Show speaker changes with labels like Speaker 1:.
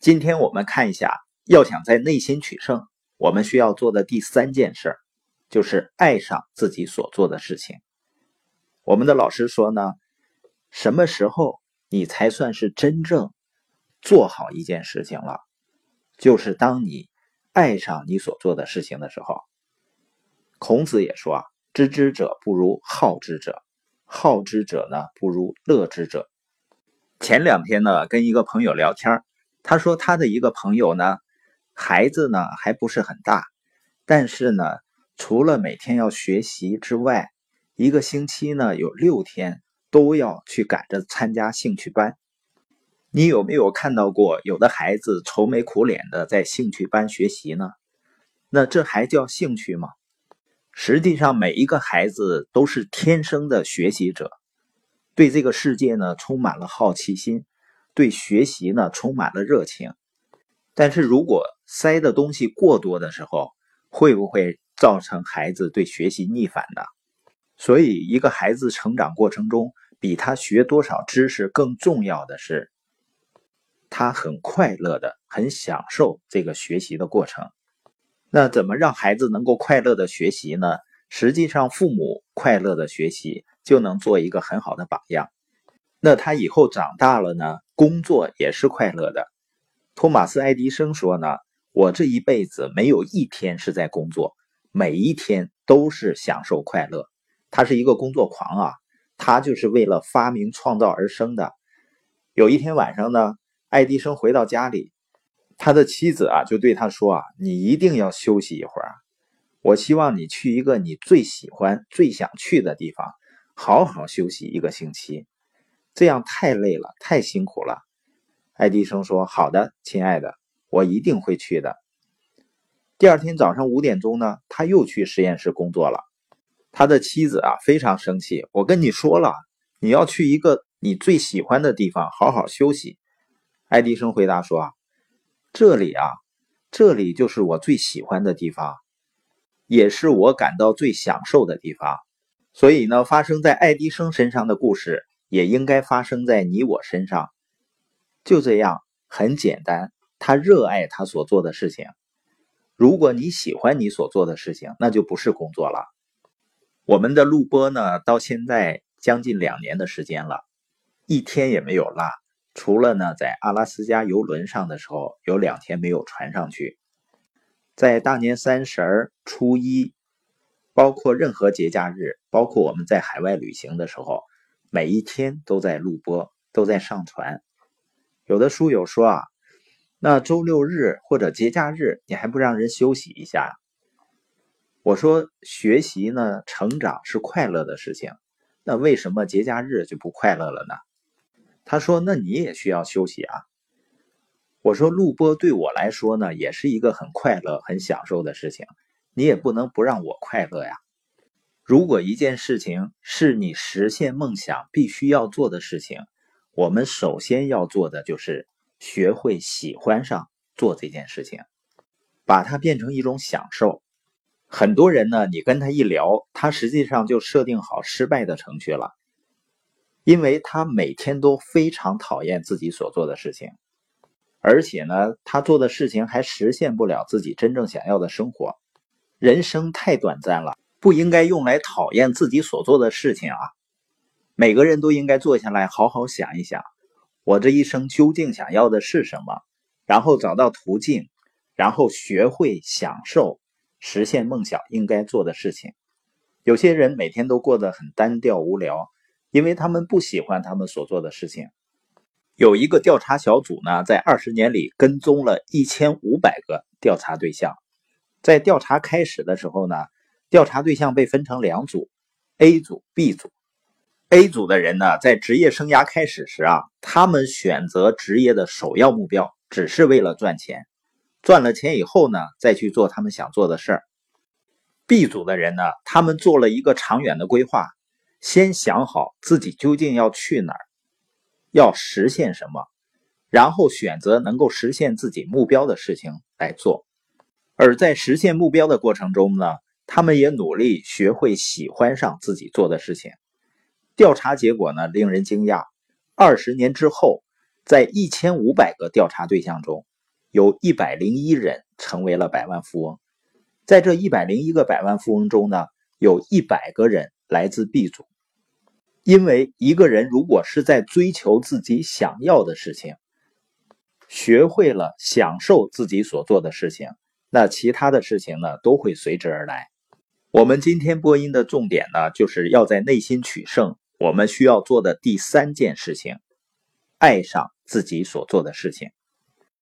Speaker 1: 今天我们看一下，要想在内心取胜，我们需要做的第三件事，就是爱上自己所做的事情。我们的老师说呢，什么时候你才算是真正做好一件事情了？就是当你爱上你所做的事情的时候。孔子也说啊，知之者不如好之者，好之者呢不如乐之者。前两天呢，跟一个朋友聊天儿他说他的一个朋友呢，孩子呢还不是很大，但是呢，除了每天要学习之外，一个星期呢有六天都要去赶着参加兴趣班。你有没有看到过有的孩子愁眉苦脸的在兴趣班学习呢？那这还叫兴趣吗？实际上，每一个孩子都是天生的学习者，对这个世界呢充满了好奇心。对学习呢充满了热情，但是如果塞的东西过多的时候，会不会造成孩子对学习逆反呢？所以，一个孩子成长过程中，比他学多少知识更重要的是，他很快乐的、很享受这个学习的过程。那怎么让孩子能够快乐的学习呢？实际上，父母快乐的学习就能做一个很好的榜样。那他以后长大了呢？工作也是快乐的。托马斯·爱迪生说呢：“我这一辈子没有一天是在工作，每一天都是享受快乐。”他是一个工作狂啊，他就是为了发明创造而生的。有一天晚上呢，爱迪生回到家里，他的妻子啊就对他说：“啊，你一定要休息一会儿，我希望你去一个你最喜欢、最想去的地方，好好休息一个星期。”这样太累了，太辛苦了。爱迪生说：“好的，亲爱的，我一定会去的。”第二天早上五点钟呢，他又去实验室工作了。他的妻子啊非常生气：“我跟你说了，你要去一个你最喜欢的地方好好休息。”爱迪生回答说：“啊，这里啊，这里就是我最喜欢的地方，也是我感到最享受的地方。所以呢，发生在爱迪生身上的故事。”也应该发生在你我身上，就这样很简单。他热爱他所做的事情。如果你喜欢你所做的事情，那就不是工作了。我们的录播呢，到现在将近两年的时间了，一天也没有落。除了呢，在阿拉斯加游轮上的时候，有两天没有传上去。在大年三十儿、初一，包括任何节假日，包括我们在海外旅行的时候。每一天都在录播，都在上传。有的书友说啊，那周六日或者节假日，你还不让人休息一下？我说，学习呢，成长是快乐的事情，那为什么节假日就不快乐了呢？他说，那你也需要休息啊。我说，录播对我来说呢，也是一个很快乐、很享受的事情，你也不能不让我快乐呀。如果一件事情是你实现梦想必须要做的事情，我们首先要做的就是学会喜欢上做这件事情，把它变成一种享受。很多人呢，你跟他一聊，他实际上就设定好失败的程序了，因为他每天都非常讨厌自己所做的事情，而且呢，他做的事情还实现不了自己真正想要的生活。人生太短暂了。不应该用来讨厌自己所做的事情啊！每个人都应该坐下来好好想一想，我这一生究竟想要的是什么，然后找到途径，然后学会享受实现梦想应该做的事情。有些人每天都过得很单调无聊，因为他们不喜欢他们所做的事情。有一个调查小组呢，在二十年里跟踪了一千五百个调查对象，在调查开始的时候呢。调查对象被分成两组，A 组、B 组。A 组的人呢，在职业生涯开始时啊，他们选择职业的首要目标只是为了赚钱，赚了钱以后呢，再去做他们想做的事儿。B 组的人呢，他们做了一个长远的规划，先想好自己究竟要去哪儿，要实现什么，然后选择能够实现自己目标的事情来做。而在实现目标的过程中呢，他们也努力学会喜欢上自己做的事情。调查结果呢，令人惊讶。二十年之后，在一千五百个调查对象中，有一百零一人成为了百万富翁。在这一百零一个百万富翁中呢，有一百个人来自 B 组。因为一个人如果是在追求自己想要的事情，学会了享受自己所做的事情，那其他的事情呢都会随之而来。我们今天播音的重点呢，就是要在内心取胜。我们需要做的第三件事情，爱上自己所做的事情。